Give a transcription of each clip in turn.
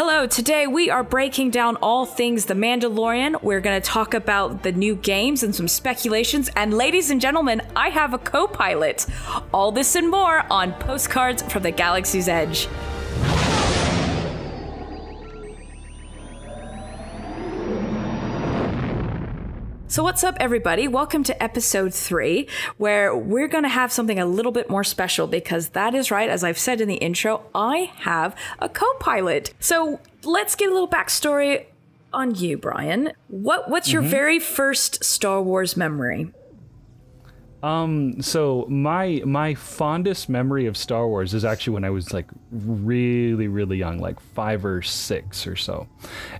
Hello, today we are breaking down all things The Mandalorian. We're going to talk about the new games and some speculations. And ladies and gentlemen, I have a co pilot. All this and more on Postcards from the Galaxy's Edge. So, what's up, everybody? Welcome to episode three, where we're going to have something a little bit more special because that is right, as I've said in the intro, I have a co pilot. So, let's get a little backstory on you, Brian. What, what's your very first Star Wars memory? Um, so my my fondest memory of Star Wars is actually when I was like really really young, like five or six or so,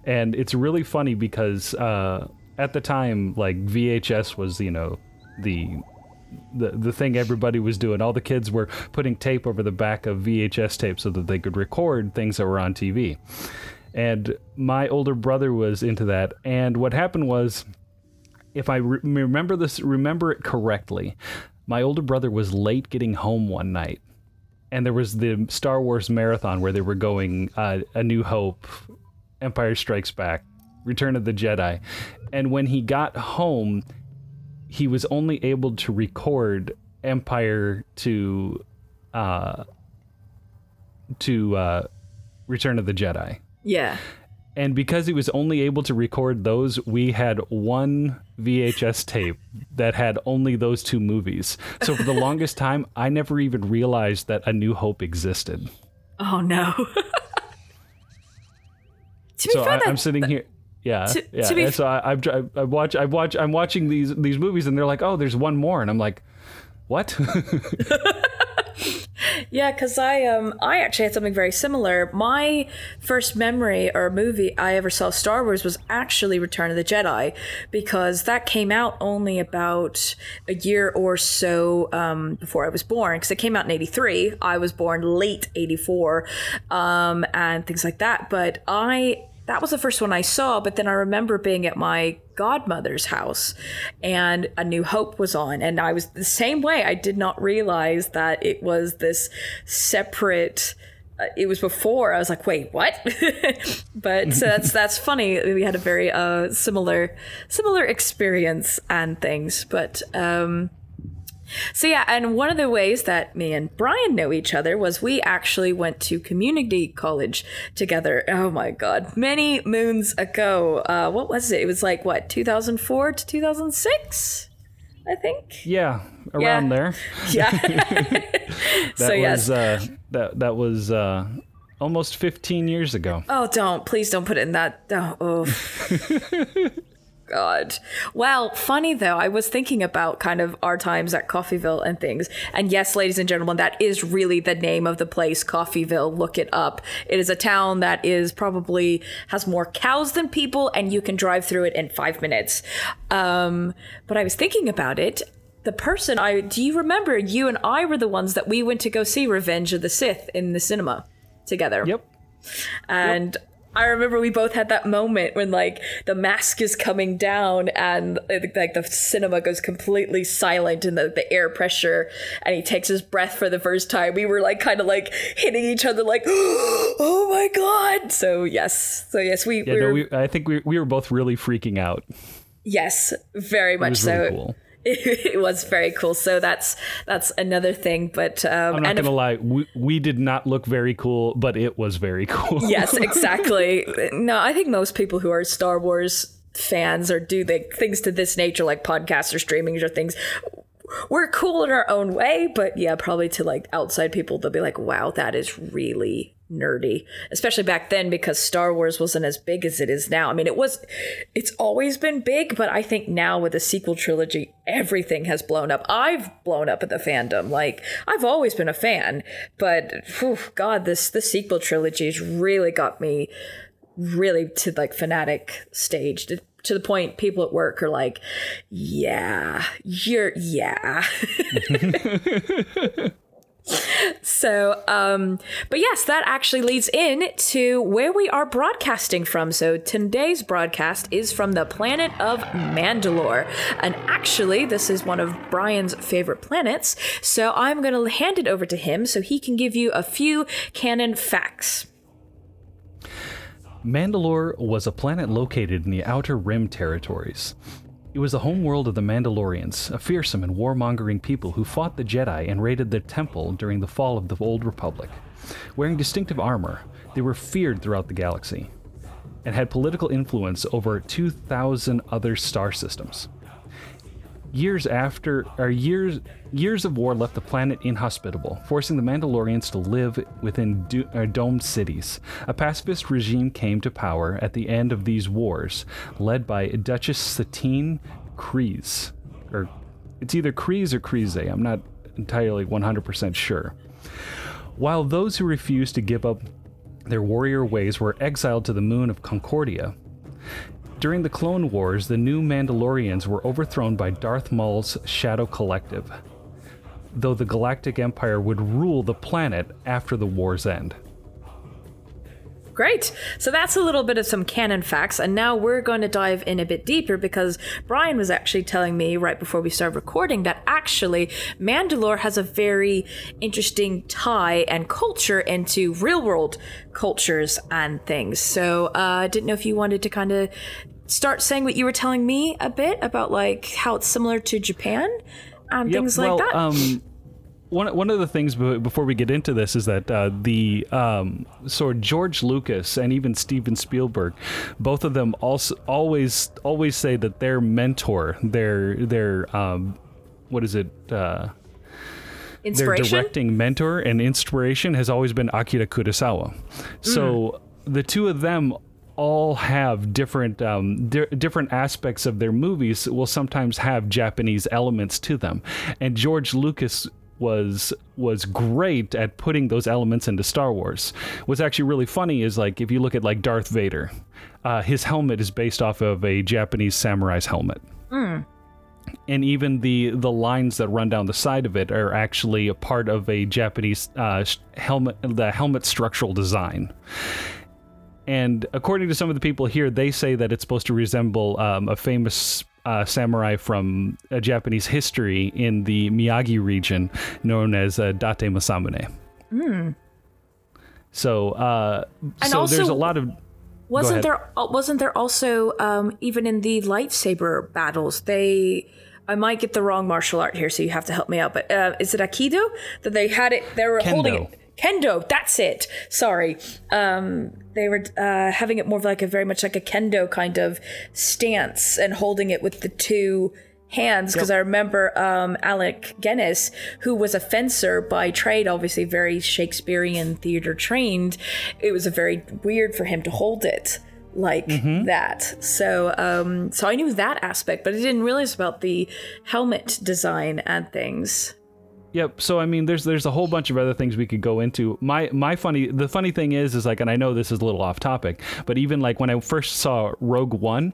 and it's really funny because uh, at the time like VHS was you know the the the thing everybody was doing. All the kids were putting tape over the back of VHS tape so that they could record things that were on TV. And my older brother was into that. And what happened was if I re- remember this, remember it correctly, my older brother was late getting home one night, and there was the Star Wars marathon where they were going uh, A New Hope, Empire Strikes Back, Return of the Jedi, and when he got home, he was only able to record Empire to, uh, to uh, Return of the Jedi. Yeah. And because he was only able to record those, we had one VHS tape that had only those two movies. So for the longest time, I never even realized that A New Hope existed. Oh, no. to be So fair, I, I'm sitting here. Yeah, To- yeah. to so I, I've, I, I watch, I watch, I'm watching these these movies, and they're like, "Oh, there's one more," and I'm like, "What?" Yeah, because I um I actually had something very similar. My first memory or movie I ever saw Star Wars was actually Return of the Jedi, because that came out only about a year or so um, before I was born. Because it came out in '83, I was born late '84, um, and things like that. But I that was the first one I saw, but then I remember being at my godmother's house and A New Hope was on. And I was the same way. I did not realize that it was this separate. Uh, it was before I was like, wait, what? but so that's that's funny. We had a very uh, similar similar experience and things. But um, so yeah, and one of the ways that me and Brian know each other was we actually went to community college together. Oh my god, many moons ago. Uh, what was it? It was like what 2004 to 2006, I think. yeah, around Yeah. there. Yeah. That so yes. was uh, that that was uh, almost 15 years ago. Oh, don't please don't put it in that. Oh, oh. God. Well, funny though, I was thinking about kind of our times at Coffeeville and things. And yes, ladies and gentlemen, that is really the name of the place, Coffeeville. Look it up. It is a town that is probably has more cows than people, and you can drive through it in five minutes. Um, but I was thinking about it. The person I do you remember you and I were the ones that we went to go see Revenge of the Sith in the cinema together. Yep. And I remember we both had that moment when like the mask is coming down and like the cinema goes completely silent and the, the air pressure and he takes his breath for the first time. We were like kind of like hitting each other like, oh my god. So yes, so yes, we, Yeah, we no, were we, I think we, we were both really freaking out. Yes, very much so. really cool. It, was very cool. So that's that's another thing. But um, I'm not gonna lie, we, we did not look very cool, but it was very cool. yes, exactly. No, I think most people who are Star Wars fans or do the things to this nature, like podcasts or streamings or things, we're cool in our own way. But yeah, probably to like outside people, they'll be like, "Wow, that is really nerdy." Especially back then, because Star Wars wasn't as big as it is now. I mean, it was. It's always been big, but I think now with the sequel trilogy, everything has blown up. I've blown up at the fandom. Like I've always been a fan, but whew, God, this the sequel trilogies really got me really to like fanatic stage to, to the point people at work are like yeah you're yeah so um but yes that actually leads in to where we are broadcasting from. So today's broadcast is from the planet of mandalore. And actually this is one of brian's favorite planets. So i'm going to hand it over to him so he can give you a few canon facts. Mandalore was a planet located in the Outer Rim territories. It was the homeworld of the Mandalorians, a fearsome and warmongering people who fought the Jedi and raided the temple during the fall of the Old Republic. Wearing distinctive armor, they were feared throughout the galaxy and had political influence over 2,000 other star systems. Years after, or years years of war left the planet inhospitable, forcing the Mandalorians to live within do, uh, domed cities. A pacifist regime came to power at the end of these wars, led by Duchess Satine Kryze, or it's either Kryze or Kryze. I'm not entirely 100% sure. While those who refused to give up their warrior ways were exiled to the moon of Concordia. During the Clone Wars, the new Mandalorians were overthrown by Darth Maul's Shadow Collective, though the Galactic Empire would rule the planet after the war's end. Great. So that's a little bit of some canon facts. And now we're going to dive in a bit deeper because Brian was actually telling me right before we started recording that actually Mandalore has a very interesting tie and culture into real world cultures and things. So uh, I didn't know if you wanted to kind of start saying what you were telling me a bit about like how it's similar to Japan and Yep, things well, like that. Um, one one of the things before we get into this is that uh, the um, so George Lucas and even Steven Spielberg, both of them also always always say that their mentor, their their um, what is it? Uh, their Inspiration? directing mentor and inspiration has always been Akira Kurosawa. So the two of them all have different um, di- different aspects of their movies will sometimes have Japanese elements to them, and George Lucas was was great at putting those elements into Star Wars. What's actually really funny is like if you look at like Darth Vader, uh, his helmet is based off of a Japanese samurai's helmet and even the the lines that run down the side of it are actually a part of a Japanese uh, helmet, the helmet structural design. And according to some of the people here, they say that it's supposed to resemble um, a famous uh, samurai from uh, Japanese history in the Miyagi region, known as uh, Date Masamune. So, uh, And so there's also- a lot of Wasn't there wasn't there also um, even in the lightsaber battles they I might get the wrong martial art here so you have to help me out but uh, is it aikido? That they had it they were holding it kendo that's it sorry um, they were uh, having it more of like a very much like a kendo kind of stance and holding it with the two hands because I remember um, Alec Guinness, who was a fencer by trade, obviously very Shakespearean theater trained. It was a very weird for him to hold it like that. So, um, so I knew that aspect, but I didn't realize about the helmet design and things. Yep. So I mean, there's there's a whole bunch of other things we could go into. My my funny the funny thing is is like, and I know this is a little off topic, but even like when I first saw Rogue One.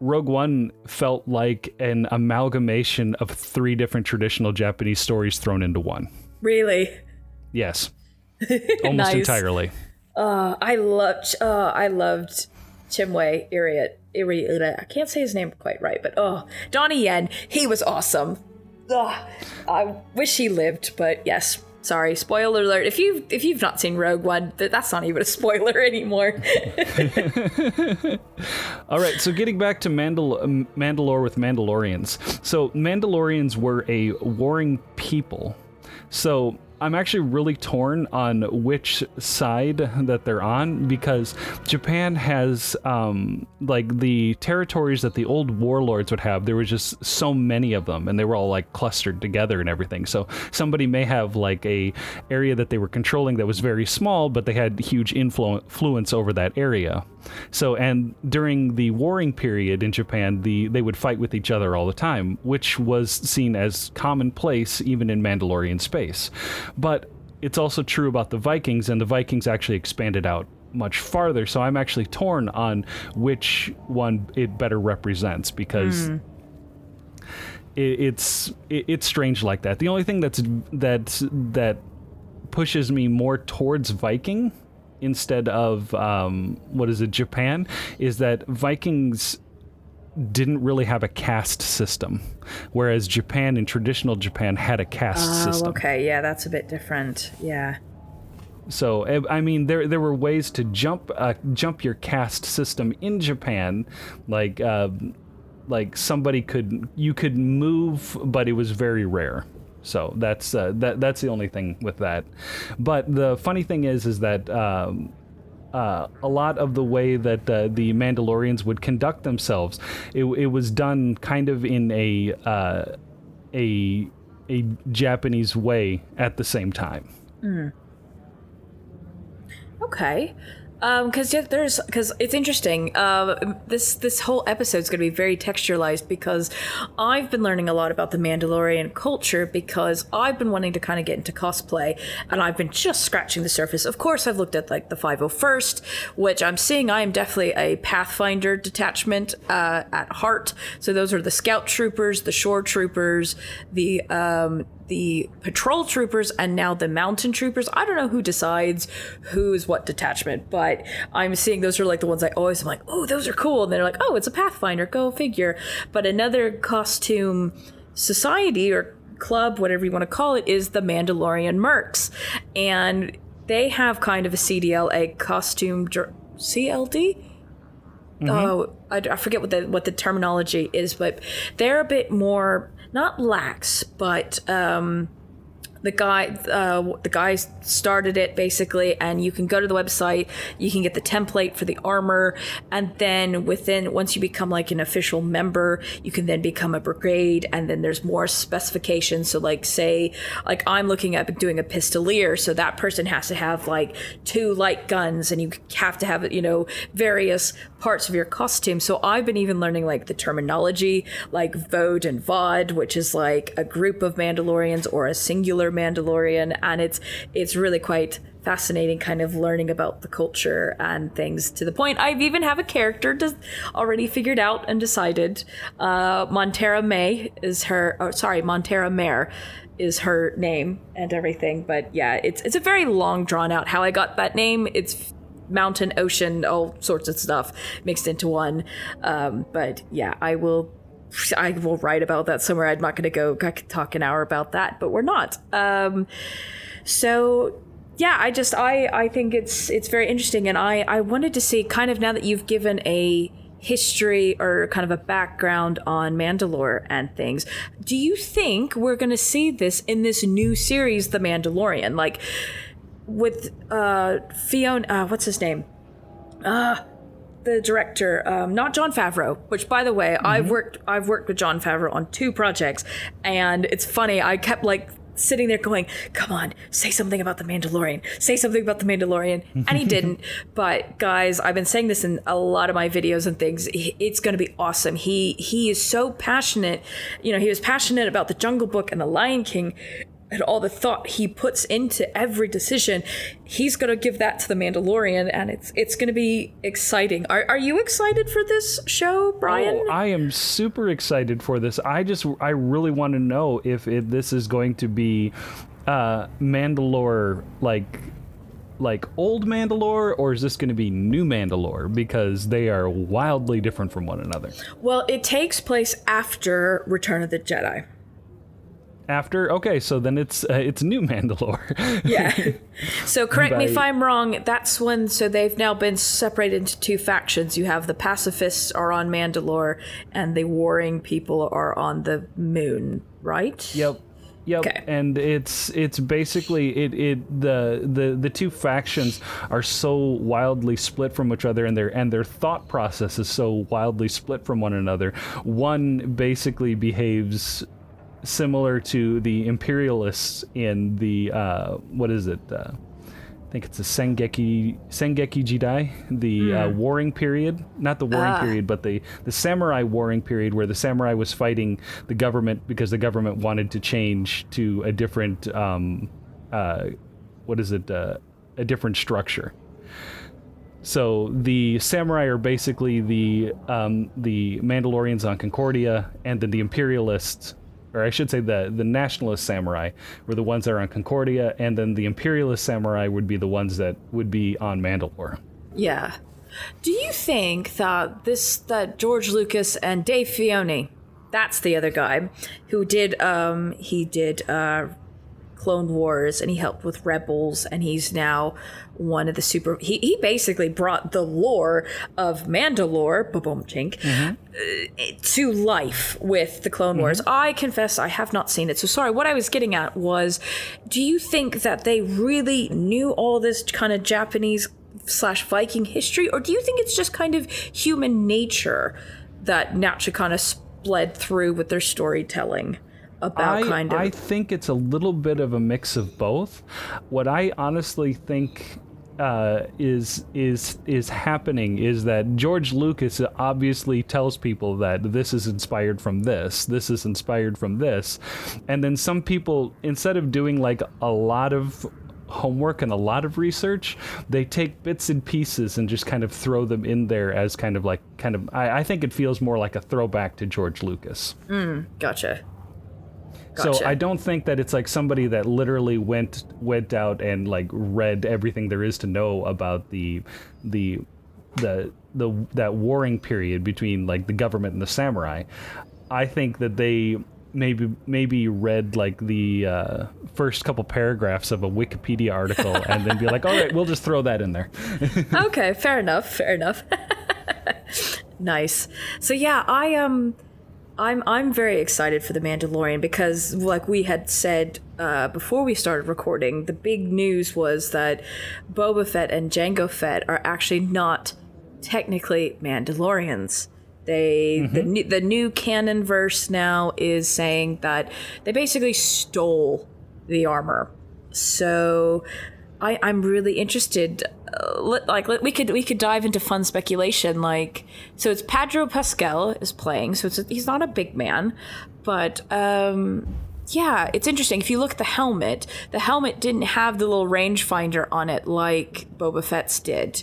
Rogue One felt like an amalgamation of three different traditional Japanese stories thrown into one. Really, Yes, almost Nice. entirely. I loved. Uh, I loved Iriot. Iriot. I can't say his name quite right, but oh, Donnie Yen. He was awesome. Ugh, I wish he lived, but yes. Sorry, spoiler alert. If you've if you've not seen Rogue One, th- that's not even a spoiler anymore. All right, so getting back to Mandal- Mandalore with Mandalorians. So, Mandalorians were a warring people. So, I'm actually really torn on which side that they're on because Japan has, um, like, the territories that the old warlords would have. There was just so many of them, and they were all, like, clustered together and everything. So, somebody may have, like, a area that they were controlling that was very small, but they had huge influ- influence over that area. So, and during the warring period in Japan, the they would fight with each other all the time, which was seen as commonplace even in Mandalorian space. But it's also true about the Vikings, and the Vikings actually expanded out much farther. So I'm actually torn on which one it better represents because hmm. it, it's it's strange like that. The only thing that's that's that pushes me more towards Viking instead of um, what is it Japan is that Vikings didn't really have a caste system, whereas Japan in traditional Japan had a caste Oh, system. okay, yeah, that's a bit different. Yeah. So I mean, there there were ways to jump uh, jump your caste system in Japan, like uh, like somebody could you could move, but it was very rare. So that's uh, that that's the only thing with that. But the funny thing is, is that. Um, uh, a lot of the way that uh, the Mandalorians would conduct themselves, it, it was done kind of in a uh, a a Japanese way at the same time. Mm. Okay because um, yeah, there's because it's interesting. Uh, this this whole episode is going to be very textualized because I've been learning a lot about the Mandalorian culture because I've been wanting to kind of get into cosplay and I've been just scratching the surface. Of course, I've looked at like the 501st, which I'm seeing I am definitely a Pathfinder detachment uh, at heart. So those are the Scout Troopers, the Shore Troopers, the um, the patrol troopers and now the mountain troopers. I don't know who decides who's what detachment, but I'm seeing those are like the ones I always am like, oh, those are cool. And they're like, oh, it's a Pathfinder, go figure. But another costume society or club, whatever you want to call it, is the Mandalorian Mercs. And they have kind of a CDL, costume CLD? Mm-hmm. Oh, I, I forget what the what the terminology is, but they're a bit more not lax, but um, the guy uh, the guy started it basically and you can go to the website. You can get the template for the armor. And then within once you become like an official member you can then become a brigade. And then there's more specifications. So like say like i'm looking at doing a pistolier. So that person has to have like two light guns. And you have to have you know various parts of your costume. So i've been even learning like the terminology like vode and vod which is like a group of mandalorians or a singular Mandalorian, and it's it's really quite fascinating kind of learning about the culture and things to the point I've even have a character already figured out and decided. Uh, Montera May is her, oh, sorry, Montera Mare is her name and everything. But yeah, it's it's a very long drawn out how I got that name. It's mountain, ocean, all sorts of stuff mixed into one. Um, but yeah, I will I will write about that somewhere. I'm not going to go. I could talk an hour about that, but we're not. Um, so yeah, I just I I think it's it's very interesting, and I I wanted to see kind of now that you've given a history or kind of a background on Mandalore and things. Do you think we're going to see this in this new series, The Mandalorian? Like with uh Fiona, uh, what's his name? Uh the director, um, not Jon Favreau. Which, by the way, mm-hmm. I've worked I've worked with Jon Favreau on two projects, and it's funny. I kept like sitting there going, "Come on, say something about the Mandalorian. Say something about the Mandalorian," and he didn't. But guys, I've been saying this in a lot of my videos and things. It's going to be awesome. He he is so passionate. You know, he was passionate about the Jungle Book and the Lion King, and all the thought he puts into every decision, he's going to give that to the Mandalorian, and it's it's going to be exciting. Are are you excited for this show, Brian? Oh, I am super excited for this. I just I really want to know if it, this is going to be uh, Mandalore like like old Mandalore or is this going to be new Mandalore because they are wildly different from one another? Well, it takes place after Return of the Jedi after? Okay so then it's uh, it's new mandalore. Yeah. So correct By... me if i'm wrong that's when so they've now been separated into two factions. You have the pacifists are on mandalore and the warring people are on the moon right? Yep. Yep, okay. and it's it's basically it it the the the two factions are so wildly split from each other, and their and their thought process is so wildly split from one another. One basically behaves similar to the imperialists in the uh, what is it? Uh, I think it's the Sengeki Sengeki Jidai, the mm. uh, hmm. warring period. Not the warring ah. period, but the the samurai warring period, where the samurai was fighting the government because the government wanted to change to a different um, uh, what is it? Uh, a different structure. So the samurai are basically the um, the Mandalorians on Concordia, and then the Imperialists or I should say the the nationalist samurai were the ones that are on Concordia, and then the imperialist samurai would be the ones that would be on Mandalore. Yeah. Do you think that this that George Lucas and Dave Filoni, that's the other guy who did um he did uh Clone Wars and he helped with Rebels and he's now one of the super he, he basically brought the lore of Mandalore boom chink uh, to life with the Clone Wars. I confess I have not seen it. So sorry, what I was getting at was do you think that they really knew all this kind of Japanese slash Viking history, or do you think it's just kind of human nature that naturally kind of bled through with their storytelling about I, kind of I think it's a little bit of a mix of both. What I honestly think uh, is is is happening is that George Lucas obviously tells people that this is inspired from this, this is inspired from this, and then some people instead of doing like a lot of homework and a lot of research they take bits and pieces and just kind of throw them in there as kind of like kind of i, I think it feels more like a throwback to george lucas gotcha. So I don't think that it's like somebody that literally went went out and like read everything there is to know about the the the the that warring period between like the government and the samurai. I think that they maybe maybe read like the uh, first couple paragraphs of a Wikipedia article and then be like, all right, we'll just throw that in there. okay, fair enough. Fair enough. nice. So yeah, I um I'm I'm very excited for the Mandalorian because like we had said uh, before we started recording, the big news was that Boba Fett and Jango Fett are actually not technically Mandalorians. They the new the new canon verse now is saying that they basically stole the armor. So I, I'm really interested. Uh, let- like let, we could we could dive into fun speculation. Like so, it's Pedro Pascal is playing. So it's a, he's not a big man, but um, yeah, it's interesting. If you look at the helmet, the helmet didn't have the little rangefinder on it like Boba Fett's did,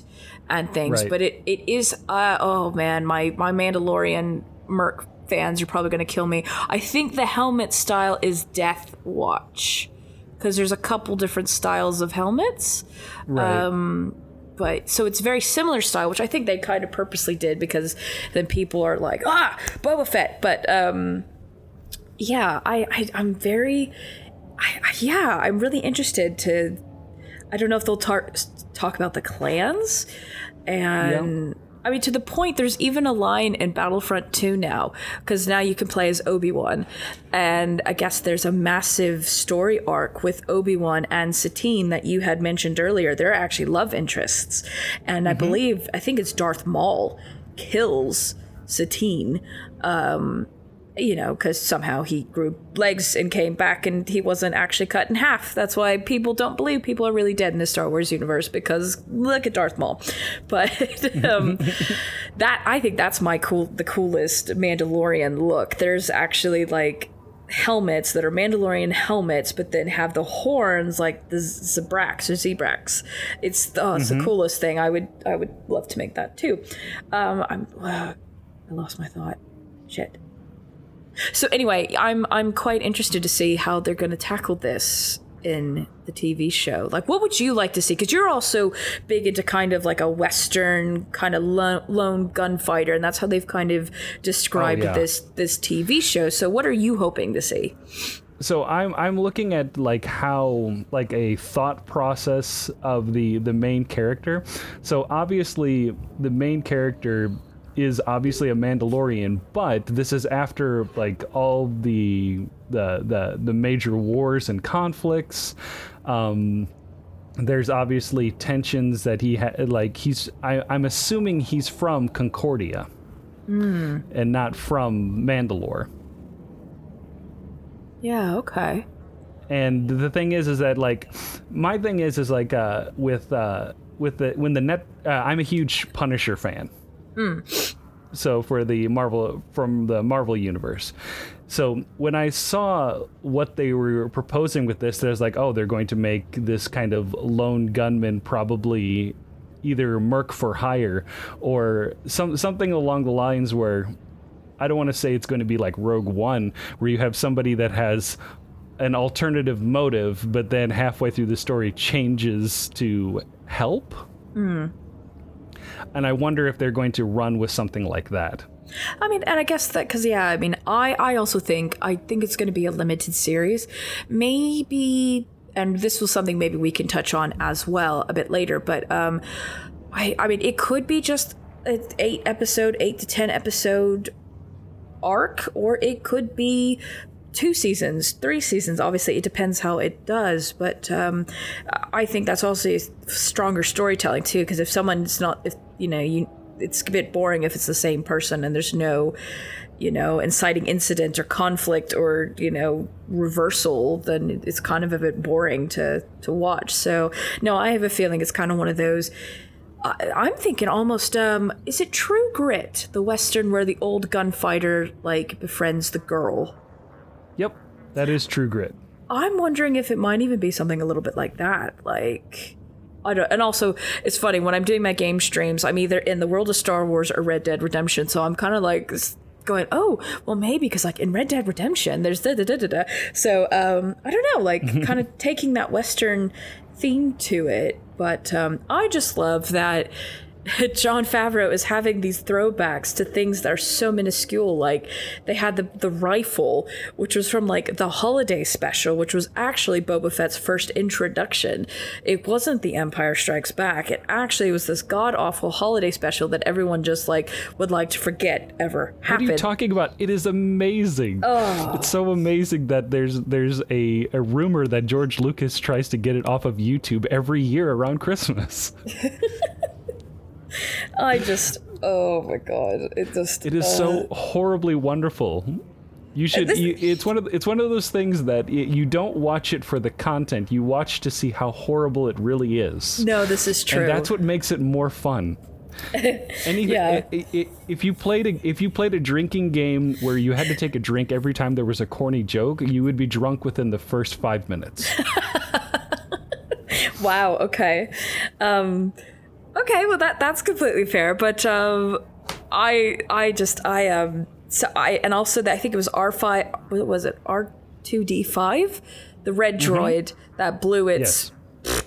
and things. Right. But it it is. Uh, oh man, my my Mandalorian Merc fans, you're probably gonna kill me. I think the helmet style is Death Watch because there's a couple different styles of helmets. Right. Um, but so it's very similar style, which I think they kind of purposely did because then people are like, ah, Boba Fett. But um, yeah, I, I I'm very, I, I, yeah, I'm really interested to. I don't know if they'll tar- talk about the clans, and I mean to the point. There's even a line in Battlefront 2 now because now you can play as Obi Wan, and I guess there's a massive story arc with Obi Wan and Satine that you had mentioned earlier. They're actually love interests, and I believe I think it's Darth Maul kills Satine. Um, you know, because somehow he grew legs and came back and he wasn't actually cut in half. That's why people don't believe people are really dead in the Star Wars universe because look at Darth Maul. But um, that I think that's my cool, the coolest Mandalorian look. There's actually like helmets that are Mandalorian helmets, but then have the horns like the Zebrax or Zebrax. It's oh, it's the coolest thing. I would I would love to make that too. Um, I'm uh, I lost my thought. Shit. So anyway, I'm I'm quite interested to see how they're going to tackle this in the TV show. Like, what would you like to see? Because you're also big into kind of like a Western kind of lone, lone gunfighter, and that's how they've kind of described oh, yeah. this this TV show. So, what are you hoping to see? so I'm I'm looking at like how like a thought process of the the main character. So obviously the main character is obviously a Mandalorian, but this is after like all the the the, the major wars and conflicts. Um, there's obviously tensions that he had like he's I, i'm assuming he's from concordia and not from mandalore Yeah. Okay. and the thing is is that like my thing is is like uh with uh with the when the net uh, i'm a huge punisher fan Mm. so for the marvel from the marvel universe. So when i saw what they were proposing with this there's like oh they're going to make this kind of lone gunman probably either merc for hire or some something along the lines where I don't want to say it's going to be like Rogue One, where you have somebody that has an alternative motive, but then halfway through the story changes to help. Mm. And I wonder if they're going to run with something like that. I mean, and I guess that because yeah, I mean, I I also think I think it's going to be a limited series, maybe, and this was something maybe we can touch on as well a bit later. But um, I I mean, it could be just an eight episode, eight to ten episode arc, or it could be two seasons, three seasons. Obviously, it depends how it does. But um, I think that's also stronger storytelling too. Because if someone's not, if you know, you it's a bit boring if it's the same person and there's no you know inciting incident or conflict or you know reversal then it's kind of a bit boring to to watch. So no i have a feeling it's kind of one of those I, am thinking almost um is it true grit the western where the old gunfighter like befriends the girl? Yep that is true grit. I'm wondering if it might even be something a little bit like that like I don't, and also it's funny when I'm doing my game streams, I'm either in the world of Star Wars or Red Dead Redemption. So I'm kind of like going, oh, well, maybe because like in Red Dead Redemption, there's da da da da da. So um, I don't know, like kind of taking that Western theme to it. But um, I just love that Jon Favreau is having these throwbacks to things that are so minuscule. Like they had the the rifle, which was from like the holiday special, which was actually Boba Fett's first introduction. It wasn't the Empire Strikes Back. It actually was this god awful holiday special that everyone just like would like to forget ever happened. What are you talking about? It is amazing. Oh. It's so amazing that there's there's a, a rumor that George Lucas tries to get it off of YouTube every year around Christmas. I just, oh my god, it just. It is uh, so horribly wonderful. You should. This, you, it's one of it's one of those things that you don't watch it for the content. You watch to see how horrible it really is. No, this is true. And that's what makes it more fun. even yeah. if you played a if you played a drinking game where you had to take a drink every time there was a corny joke, you would be drunk within the first five minutes. wow. Okay. Um, Okay, well that that's completely fair, but um, I I just I um so I and also that I think it was R five what was it R two D five, the red mm-hmm. droid that blew its. Yes.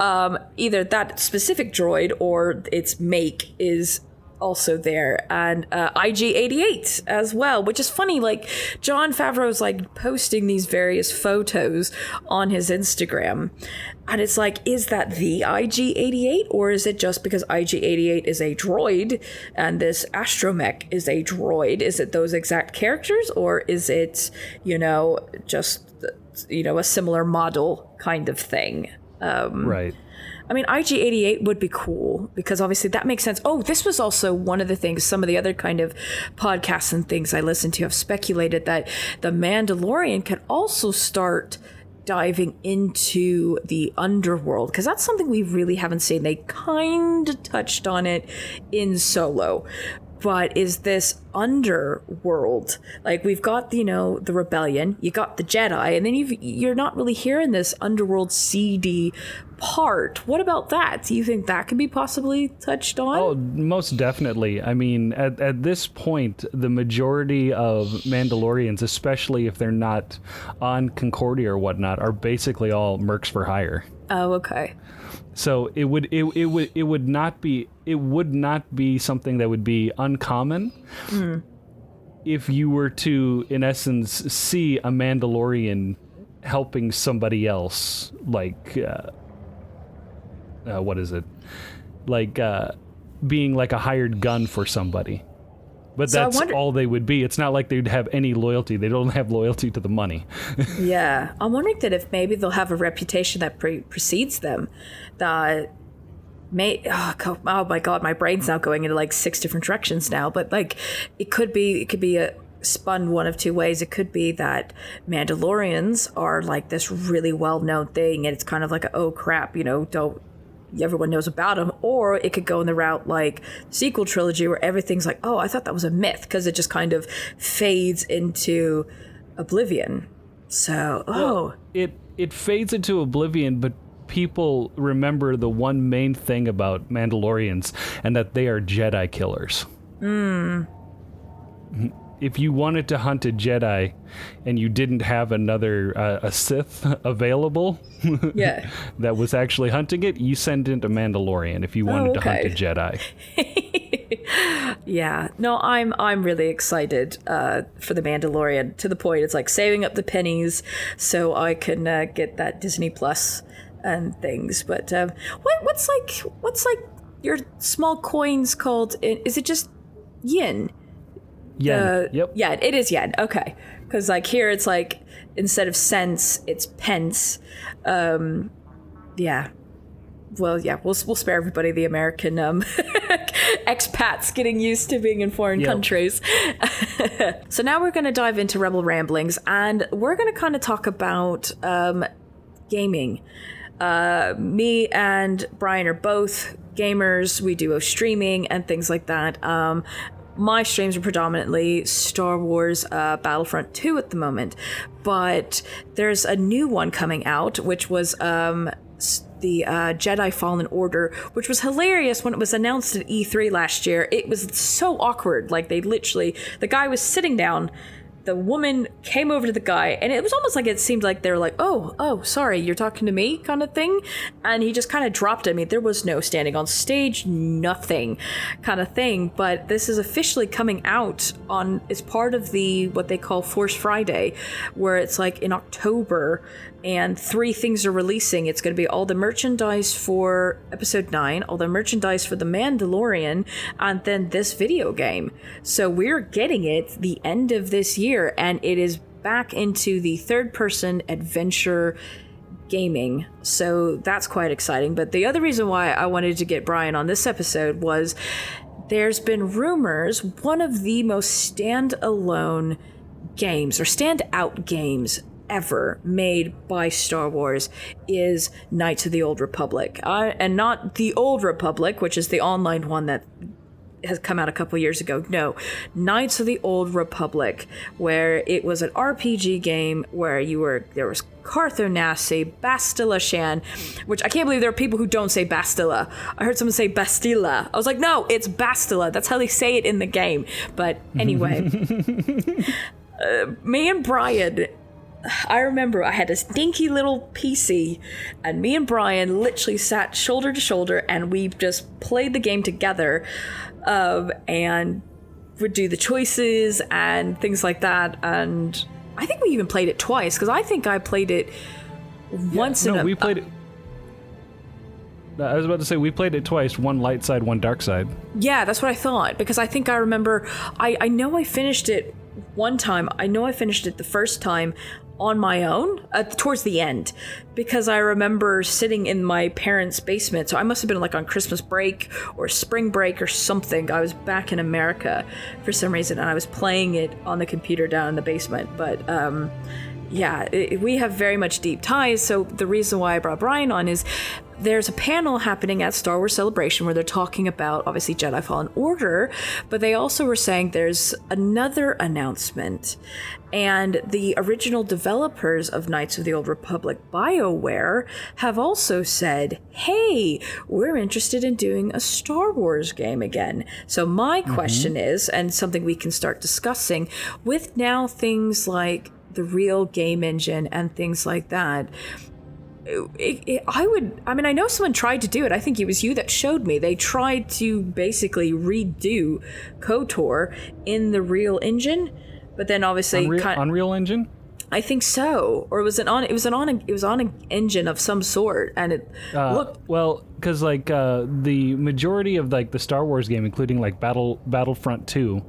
Um, either that specific droid or its make is also there, and uh, IG88 as well, which is funny. Like Jon Favreau's like posting these various photos on his Instagram, and it's like, is that the IG88 or is it just because IG88 is a droid and this astromech is a droid? Is it those exact characters or is it, you know, just, you know, a similar model kind of thing? Um, right. I mean, IG88 would be cool because obviously that makes sense. Oh, this was also one of the things some of the other kind of podcasts and things I listen to have speculated that the Mandalorian could also start diving into the underworld because that's something we really haven't seen. They kind of touched on it in Solo, but is this underworld? Like we've got you know the rebellion you got the jedi and then you you're not really hearing this underworld seedy part. What about that? Do you think that could be possibly touched on? Oh most definitely. I mean at, at this point the majority of mandalorians especially if they're not on concordia or whatnot are basically all mercs for hire. Oh okay so it would it, it would it would not be it would not be something that would be uncommon mm. if you were to in essence see a Mandalorian helping somebody else like uh, uh, what is it like uh, being like a hired gun for somebody but so that's wonder- all they would be. It's not like they'd have any loyalty. They don't have loyalty to the money. yeah. I'm wondering that if maybe they'll have a reputation that pre- precedes them. That may oh, God, oh my god, my brain's now going into like six different directions now. But like it could be it could be a spun one of two ways. It could be that Mandalorians are like this really well known thing and it's kind of like a, oh crap, you know, don't everyone knows about him, or it could go in the route like sequel trilogy where everything's like, oh, I thought that was a myth because it just kind of fades into oblivion. So, oh, well, it it fades into oblivion, but people remember the one main thing about Mandalorians and that they are Jedi killers. Hmm. If you wanted to hunt a Jedi and you didn't have another uh, a Sith available, yeah, that was actually hunting it, you send in a Mandalorian if you wanted Oh, to hunt a. Jedi. yeah. No, I'm I'm really excited uh, for the Mandalorian. To the point, it's like saving up the pennies so I can uh, get that Disney Plus and things. But um, what what's like what's like your small coins called? Is it just yen? Yeah. Uh, yep. Yeah, it is yen. Okay. Because like here, it's like instead of cents, it's pence. Um, yeah. Well, yeah, we'll we'll spare everybody the American um, expats getting used to being in foreign Yep. countries. so now we're going to dive into Rebel Ramblings, and we're going to kind of talk about um, gaming. Uh, me and Brian are both gamers. We do streaming and things like that. Um, my streams are predominantly Star Wars uh, Battlefront 2 at the moment, but there's a new one coming out, which was um, the uh, Jedi Fallen Order, which was hilarious when it was announced at E3 last year. It was so awkward. Like, they literally, the guy was sitting down the woman came over to the guy and it was almost like it seemed like they were like oh oh sorry you're talking to me kind of thing. And he just kind of dropped him there was no standing on stage nothing kind of thing. But this is officially coming out on as part of the what they call force friday where it's like in october and three things are releasing. It's going to be all the merchandise for episode 9, all the merchandise for The Mandalorian, and then this video game. So we're getting it the end of this year, and it is back into the third person adventure gaming. So that's quite exciting. But the other reason why I wanted to get Brian on this episode was there's been rumors one of the most standalone games or standout games ever made by Star Wars is Knights of the Old Republic. Uh, and not the Old Republic, which is the online one that has come out a couple years ago. No, Knights of the Old Republic, where it was an RPG game where you were there was Carth Onasi, Bastila Shan, which I can't believe there are people who don't say Bastila. I heard someone say Bastila. I was like, no, it's Bastila. That's how they say it in the game. But anyway, uh, me and Brian I remember I had this dinky little PC, and me and Brian literally sat shoulder to shoulder, and we just played the game together, um, and would do the choices and things like that. And I think we even played it twice because I think I played it once in No, a. we played it. I was about to say we played it twice, one light side, one dark side. Yeah, that's what I thought because I think I remember. I I know I finished it one time. I know I finished it the first time on my own uh, towards the end because I remember sitting in my parents' basement. So I must have been like on Christmas break or spring break or something. I was back in America for some reason and I was playing it on the computer down in the basement. But um, yeah, it, we have very much deep ties. So the reason why I brought Brian on is there's a panel happening at Star Wars Celebration where they're talking about obviously Jedi Fallen Order, but they also were saying there's another announcement. And the original developers of Knights of the Old Republic, BioWare, have also said, hey, we're interested in doing a Star Wars game again. So, my mm-hmm. question is, and something we can start discussing, with now things like the real game engine and things like that, it, it, I would. I mean, I know someone tried to do it. I think it was you that showed me. They tried to basically redo KOTOR in the Real Engine, but then obviously, Unreal, kind, Unreal Engine. I think so, or was it on? It was an on. A, it was on an engine of some sort, and it Uh, looked. well, because like uh, the majority of like the Star Wars game, including like Battle Battlefront Two,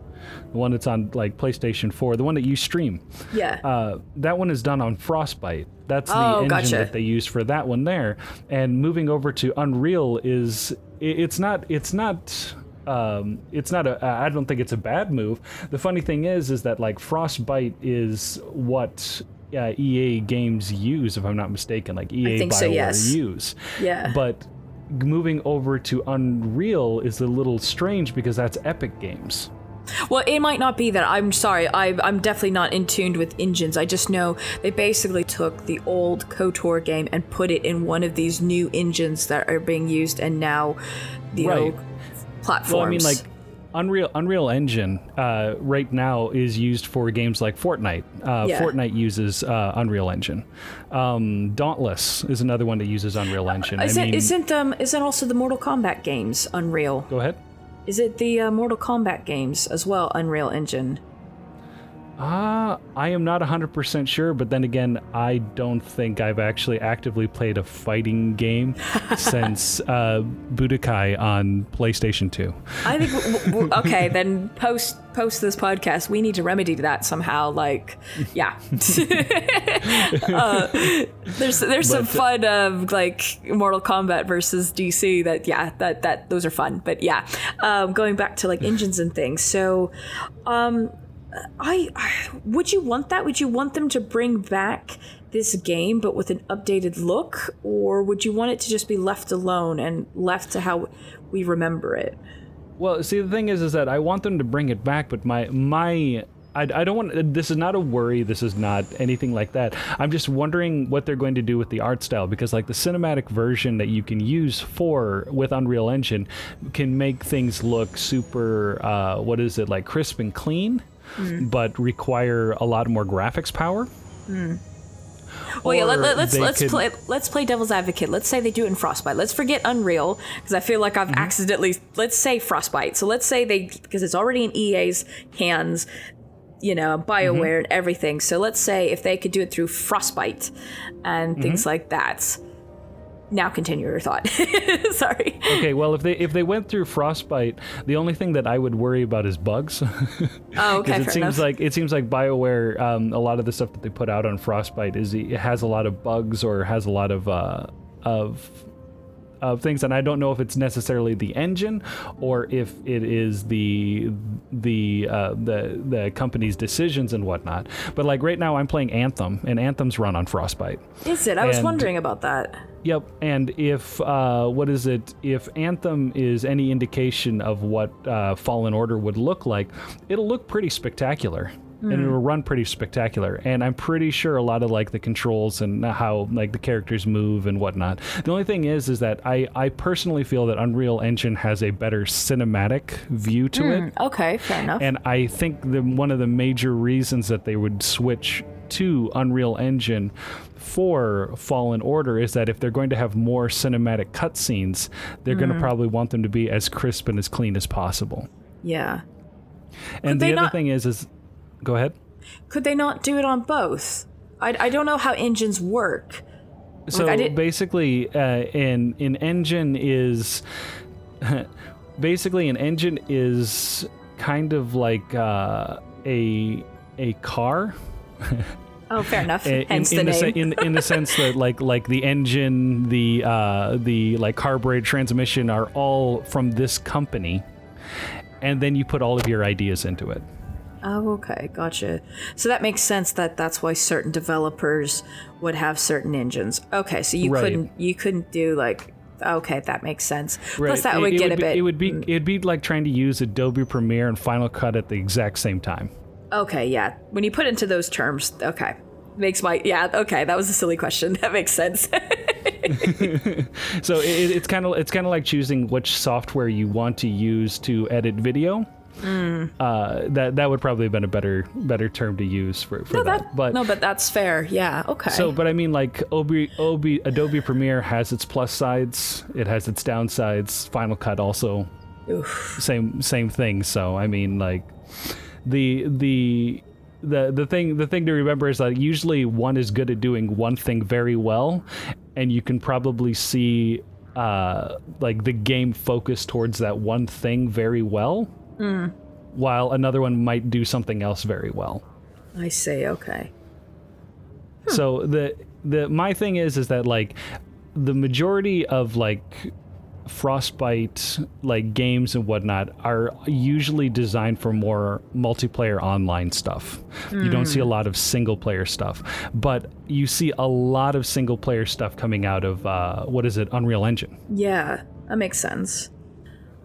the one that's on like PlayStation Four, the one that you stream, Yeah. uh, that one is done on Frostbite. That's the Oh, engine gotcha. that they use for that one there. And moving over to Unreal is i- it's not it's not um, it's not a I don't think it's a bad move. The funny thing is is that like Frostbite is what uh, EA games use if I'm not mistaken, like EA think so, BioWare yes. use. Yeah. But moving over to Unreal is a little strange because that's Epic Games. Well, it might not be that. I'm sorry. I, I'm definitely not in tuned with engines. I just know they basically took the old KOTOR game and put it in one of these new engines that are being used and now, the Right. platforms. Well, I mean, like, Unreal Unreal Engine uh, right now is used for games like Fortnite. Uh, Yeah. Fortnite uses uh, Unreal Engine. Um, Dauntless is another one that uses Unreal Engine. Is I it, mean, isn't um isn't also the Mortal Kombat games Unreal? go ahead. Is it the uh, Mortal Kombat games as well Unreal Engine? Uh, I am not 100% sure, but then again, I don't think I've actually actively played a fighting game since uh, Budokai on PlayStation 2. I think w- w- okay, then post post this podcast, we need to remedy that somehow. Like, yeah, uh, there's there's some But, uh, fun of like Mortal Kombat versus DC. That yeah, that that those are fun. But yeah, um, going back to like engines and things. So, um, I would you want that? Would you want them to bring back? This game, but with an updated look, or would you want it to just be left alone and left to how we remember it? Well, see, the thing is, is that I want them to bring it back, but my my. I, I don't want. This is not a worry. This is not anything like that. I'm just wondering what they're going to do with the art style because, like, the cinematic version that you can use for with Unreal Engine can make things look super. Uh, what is it like, crisp and clean, but require a lot more graphics power. Well, yeah. Let, Or let, let's let's could- play let's play devil's advocate. Let's say they do it in Frostbite. Let's forget Unreal because I feel like Mm-hmm. I've accidentally. Let's say Frostbite. So let's say they because it's already in EA's hands. You know, Bioware Mm-hmm. and everything. So let's say if they could do it through Frostbite and Mm-hmm. things like that. Now continue your thought. Sorry. Okay, well, if they if they went through frostbite, the only thing that I would worry about is bugs. Oh, okay. Because it seems enough. like it seems like Bioware, um, a lot of the stuff that they put out on Frostbite is it has a lot of bugs or has a lot of uh, of of things, and I don't know if it's necessarily the engine or if it is the the uh, the the company's decisions and whatnot. But like right now, I'm playing Anthem, and Anthem's run on Frostbite. Is it? I was and- wondering about that. Yep, and if uh, what is it? If Anthem is any indication of what uh, Fallen Order would look like, it'll look pretty spectacular, and it'll mm. run pretty spectacular. And I'm pretty sure a lot of like the controls and how like the characters move and whatnot. The only thing is, is that I I personally feel that Unreal Engine has a better cinematic view to it. Mm, okay, fair enough. And I think the one of the major reasons that they would switch to Unreal Engine for Fallen Order is that if they're going to have more cinematic cutscenes, they're going to mm. probably want them to be as crisp and as clean as possible. yeah. And they the other not- thing is, is go ahead. Could they not do it on both? I, I don't know how engines work. So did- basically, uh, an an engine is basically an engine is kind of like uh, a a car. Oh, fair enough. in, Hence in the the name. se- in, in the sense that like like the engine the uh the like carbureted transmission are all from this company and then you put all of your ideas into it Oh, okay, gotcha. So that makes sense that that's why certain developers would have certain engines. Okay, so you Right. couldn't you couldn't do like okay, that makes sense. Plus that It- would it get a be, bit. Mm. it would be it'd be like trying to use adobe premiere and final cut at the exact same time Okay, yeah. When you put into those terms, okay. Makes my yeah, okay, that was a silly question. That makes sense. so it, it's kind of it's kind of like choosing which software you want to use to edit video Mm. uh, that that would probably have been a better better term to use for, for no, that. that, But no, but that's fair. Yeah, okay. So, but I mean, like Obi, Obi, Adobe Premiere has its plus sides, it has its downsides. Final Cut also Oof. same same thing. So, I mean, like the the the the thing the thing to remember is that usually one is good at doing one thing very well, and you can probably see uh like the game focus towards that one thing very well. While another one might do something else very well. I see, okay. So the the my thing is is that like the majority of like frostbite like games and whatnot are usually designed for more multiplayer online stuff you don't see a lot of single player stuff but you see a lot of single player stuff coming out of uh, what is it unreal engine Yeah, that makes sense.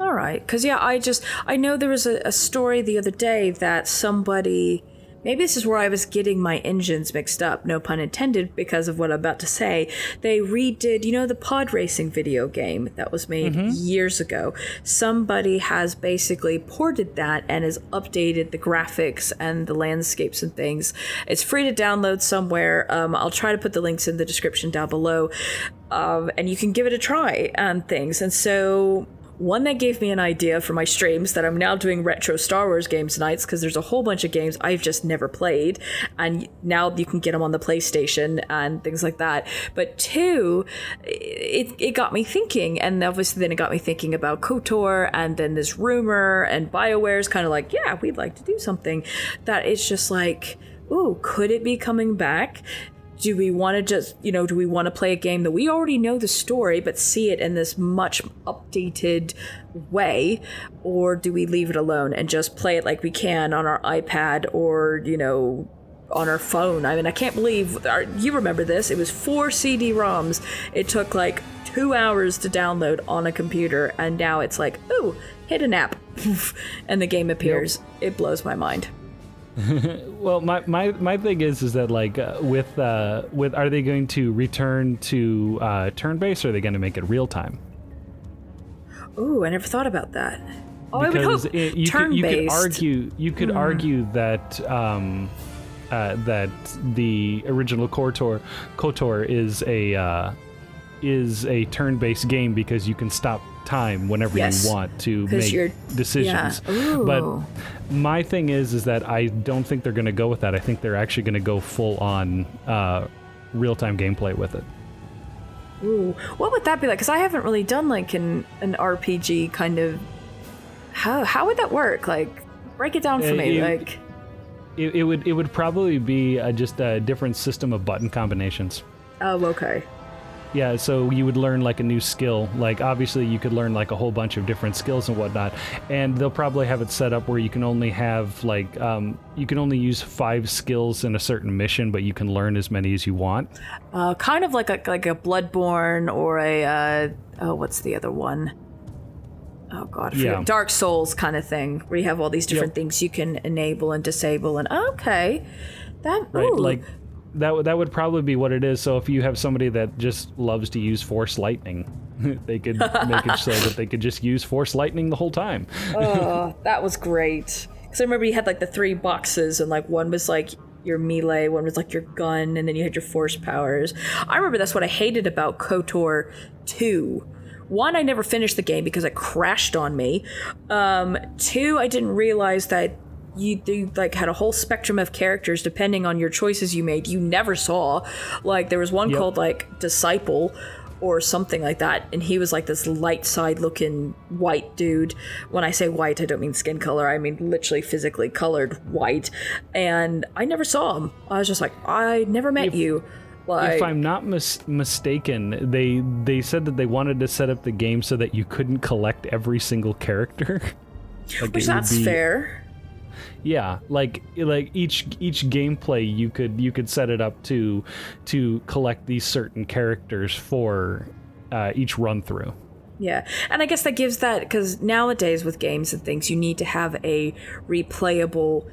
All right, because yeah, I just I know there was a, a story the other day that somebody maybe this is where I was getting my engines mixed up, no pun intended, because of what I'm about to say. They redid, you know, the pod racing video game that was made mm-hmm. years ago. Somebody has basically ported that and has updated the graphics and the landscapes and things. It's free to download somewhere. Um, I'll try to put the links in the description down below. Um, and you can give it a try and things. And so one that gave me an idea for my streams that I'm now doing retro Star Wars games nights because there's a whole bunch of games I've just never played, and now you can get them on the PlayStation and things like that. But two, it, it got me thinking, and obviously then it got me thinking about KOTOR, and then this rumor, and BioWare's kind of like, yeah, we'd like to do something. That it's just like, ooh, could it be coming back? Do we want to just you know do we want to play a game that we already know the story but see it in this much updated way? Or do we leave it alone and just play it like we can on our ipad or you know on our phone? I mean i can't believe our, you remember this? It was four cd-roms it took like two hours to download on a computer and now it's like oh hit an app. And the game appears. Yep. it blows my mind well, my, my my thing is is that like uh, with uh, with are they going to return to uh, turn based or are they going to make it real time? Ooh, I never thought about that. Oh, because I would hope it, you turn could, you could argue you could mm. argue that um, uh, that the original KOTOR KOTOR is a uh, is a turn based game because you can stop time whenever yes. you want to make decisions. Yeah. But my thing is, is that I don't think they're going to go with that. I think they're actually going to go full on uh, real time gameplay with it. Ooh, what would that be like? Because I haven't really done like an an RPG kind of. How how would that work? Like, break it down for uh, me. like, it, it, would it would probably be a, just a different system of button combinations. Oh, okay. Yeah, so you would learn like a new skill. Like obviously you could learn like a whole bunch of different skills and whatnot. And they'll probably have it set up where you can only have like um, you can only use five skills in a certain mission, but you can learn as many as you want. Uh, kind of like a like a Bloodborne or a uh, oh, what's the other one? Oh god, yeah. Dark Souls kind of thing, where you have all these different yep. things you can enable and disable. And okay, that right, ooh. like that that would probably be what it is. So if you have somebody that just loves to use force lightning, they could make it so that they could just use force lightning the whole time. oh, that was great. Because I remember you had like the three boxes, and like one was like your melee, one was like your gun, and then you had your force powers. I remember that's what I hated about KOTOR 2. One, I never finished the game because it crashed on me. Um, two, I didn't realize that you, you like had a whole spectrum of characters depending on your choices you made you never saw. Like there was one yep. called like disciple or something like that and he was like this light side looking white dude. When i say white i don't mean skin color i mean literally physically colored white and i never saw him. I was just like i never met if, you. like, if i'm not mis- mistaken they they said that they wanted to set up the game so that you couldn't collect every single character. Like which that's fair yeah like like each each gameplay you could you could set it up to to collect these certain characters for uh, each run through yeah and i guess that gives that because nowadays with games and things you need to have a replayable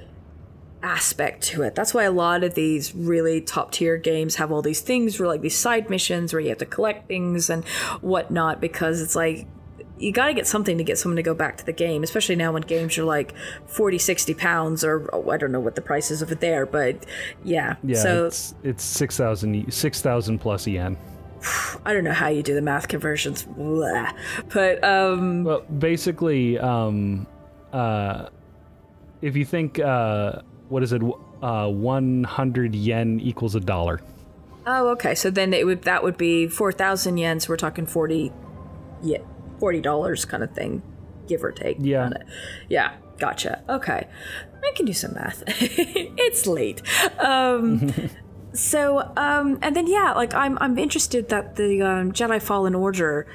aspect to it. That's why a lot of these really top tier games have all these things where like these side missions where you have to collect things and whatnot because it's like you got to get something to get someone to go back to the game, especially now when games are like 40, 60 pounds, or oh, I don't know what the price is of it there, but yeah. Yeah, so it's, it's 6,000 6, plus yen. I don't know how you do the math conversions, Blah. but um, well, basically, um, uh, if you think, uh, what is it, uh, 100 yen equals a dollar. Oh, okay. So then it would that would be 4,000 yen. So we're talking 40 yeah, forty dollars kind of thing, give or take. Yeah. Yeah. Gotcha. Okay. I can do some math. it's late. Um, so, um, and then yeah, like I'm I'm interested that the um, Jedi Fallen Order.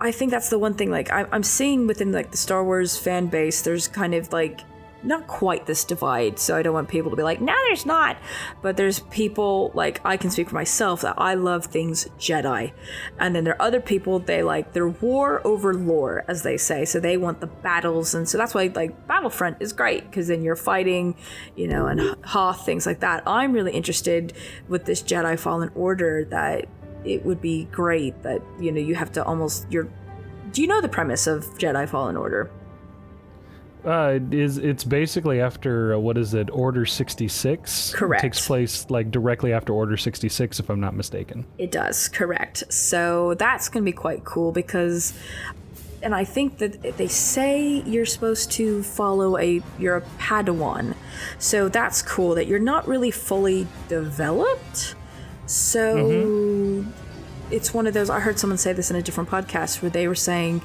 I think that's the one thing. Like I'm I'm seeing within like the Star Wars fan base, there's kind of like not quite this divide, so I don't want people to be like, no, there's not. But there's people, like, I can speak for myself, that I love things Jedi. And then there are other people, they like their war over lore, as they say. So they want the battles. And so that's why, like, Battlefront is great, because then you're fighting, you know, and Hoth, things like that. I'm really interested with this Jedi Fallen Order that it would be great that, you know, you have to almost, you're. Do you know the premise of Jedi Fallen Order? Uh, is it's basically after uh, what is it? Order sixty six. Correct. It takes place like directly after Order sixty six, if I'm not mistaken. It does, correct. So that's going to be quite cool because, and I think that they say you're supposed to follow a you're a Padawan, so that's cool that you're not really fully developed. So. It's one of those. I heard someone say this in a different podcast where they were saying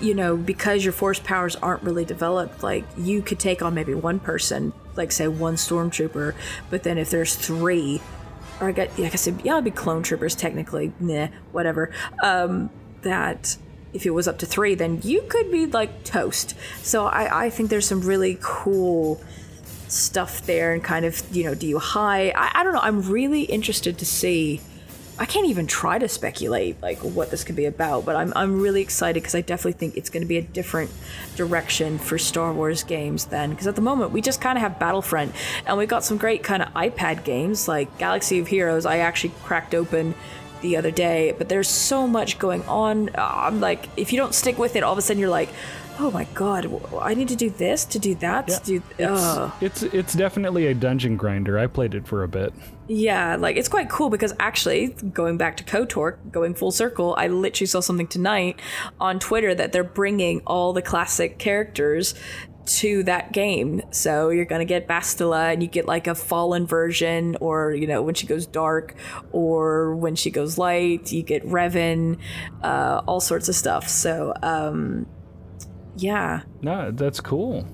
you know, because your force powers aren't really developed, like you could take on maybe one person, like say one stormtrooper, but then if there's three, or I got, yeah, I it, yeah, it'd be clone troopers technically, nah, whatever. Um, that if it was up to three, then you could be like toast. So I, I think there's some really cool stuff there, and kind of, you know, do you high? I, I don't know. I'm really interested to see I can't even try to speculate like what this could be about, but I'm I'm really excited because I definitely think it's going to be a different direction for Star Wars games then. Because at the moment we just kind of have Battlefront, and we've got some great kind of iPad games like Galaxy of Heroes. I actually cracked open the other day, but there's so much going on. Uh, I'm like, if you don't stick with it, all of a sudden you're like, oh my god, I need to do this to do that Yeah, to do. It's, it's it's definitely a dungeon grinder. I played it for a bit. Yeah, like it's quite cool because actually, going back to KOTOR, going full circle, I literally saw something tonight on Twitter that they're bringing all the classic characters to that game. So you're gonna get Bastila, and you get like a fallen version, or you know when she goes dark, or when she goes light. You get Revan, uh, all sorts of stuff. So um, yeah. No, that's cool.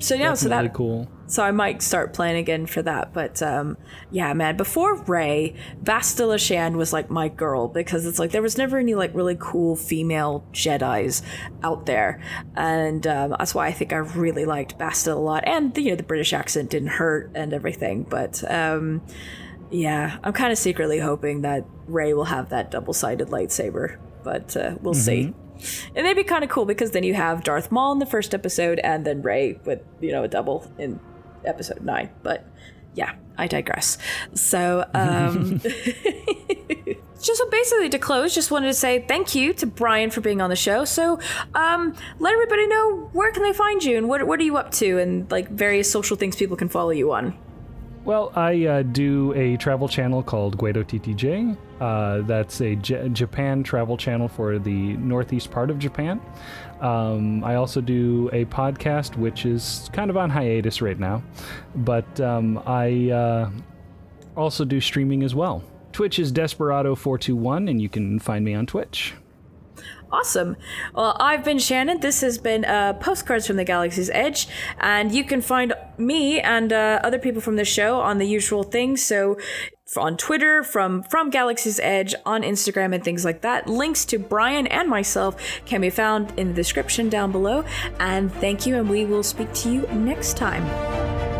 So yeah, so that cool. so I might start playing again for that. But um, yeah, man, before Rey, Bastila Shan was like my girl because it's like there was never any like really cool female Jedi's out there, and um, that's why I think I really liked Bastila a lot. And you know the British accent didn't hurt and everything, but. Um, yeah, I'm kind of secretly hoping that Rey will have that double-sided lightsaber, but uh, we'll see. It may be kind of cool because then you have Darth Maul in the first episode and then Rey with, you know, a double in episode 9. But yeah, I digress. So, um, just so basically to close, just wanted to say thank you to Brian for being on the show. So, um, let everybody know where can they find you and what, what are you up to and like various social things people can follow you on. Well, I uh, do a travel channel called Guido TTJ. Uh, that's a J- Japan travel channel for the northeast part of Japan. Um, I also do a podcast, which is kind of on hiatus right now, but um, I uh, also do streaming as well. Twitch is Desperado421, and you can find me on Twitch. Awesome. Well, I've been Shannon. This has been uh, Postcards from the Galaxy's Edge. And you can find me and uh, other people from the show on the usual things. So on Twitter, from from Galaxy's Edge, on Instagram, and things like that. Links to Brian and myself can be found in the description down below. And thank you, and we will speak to you next time.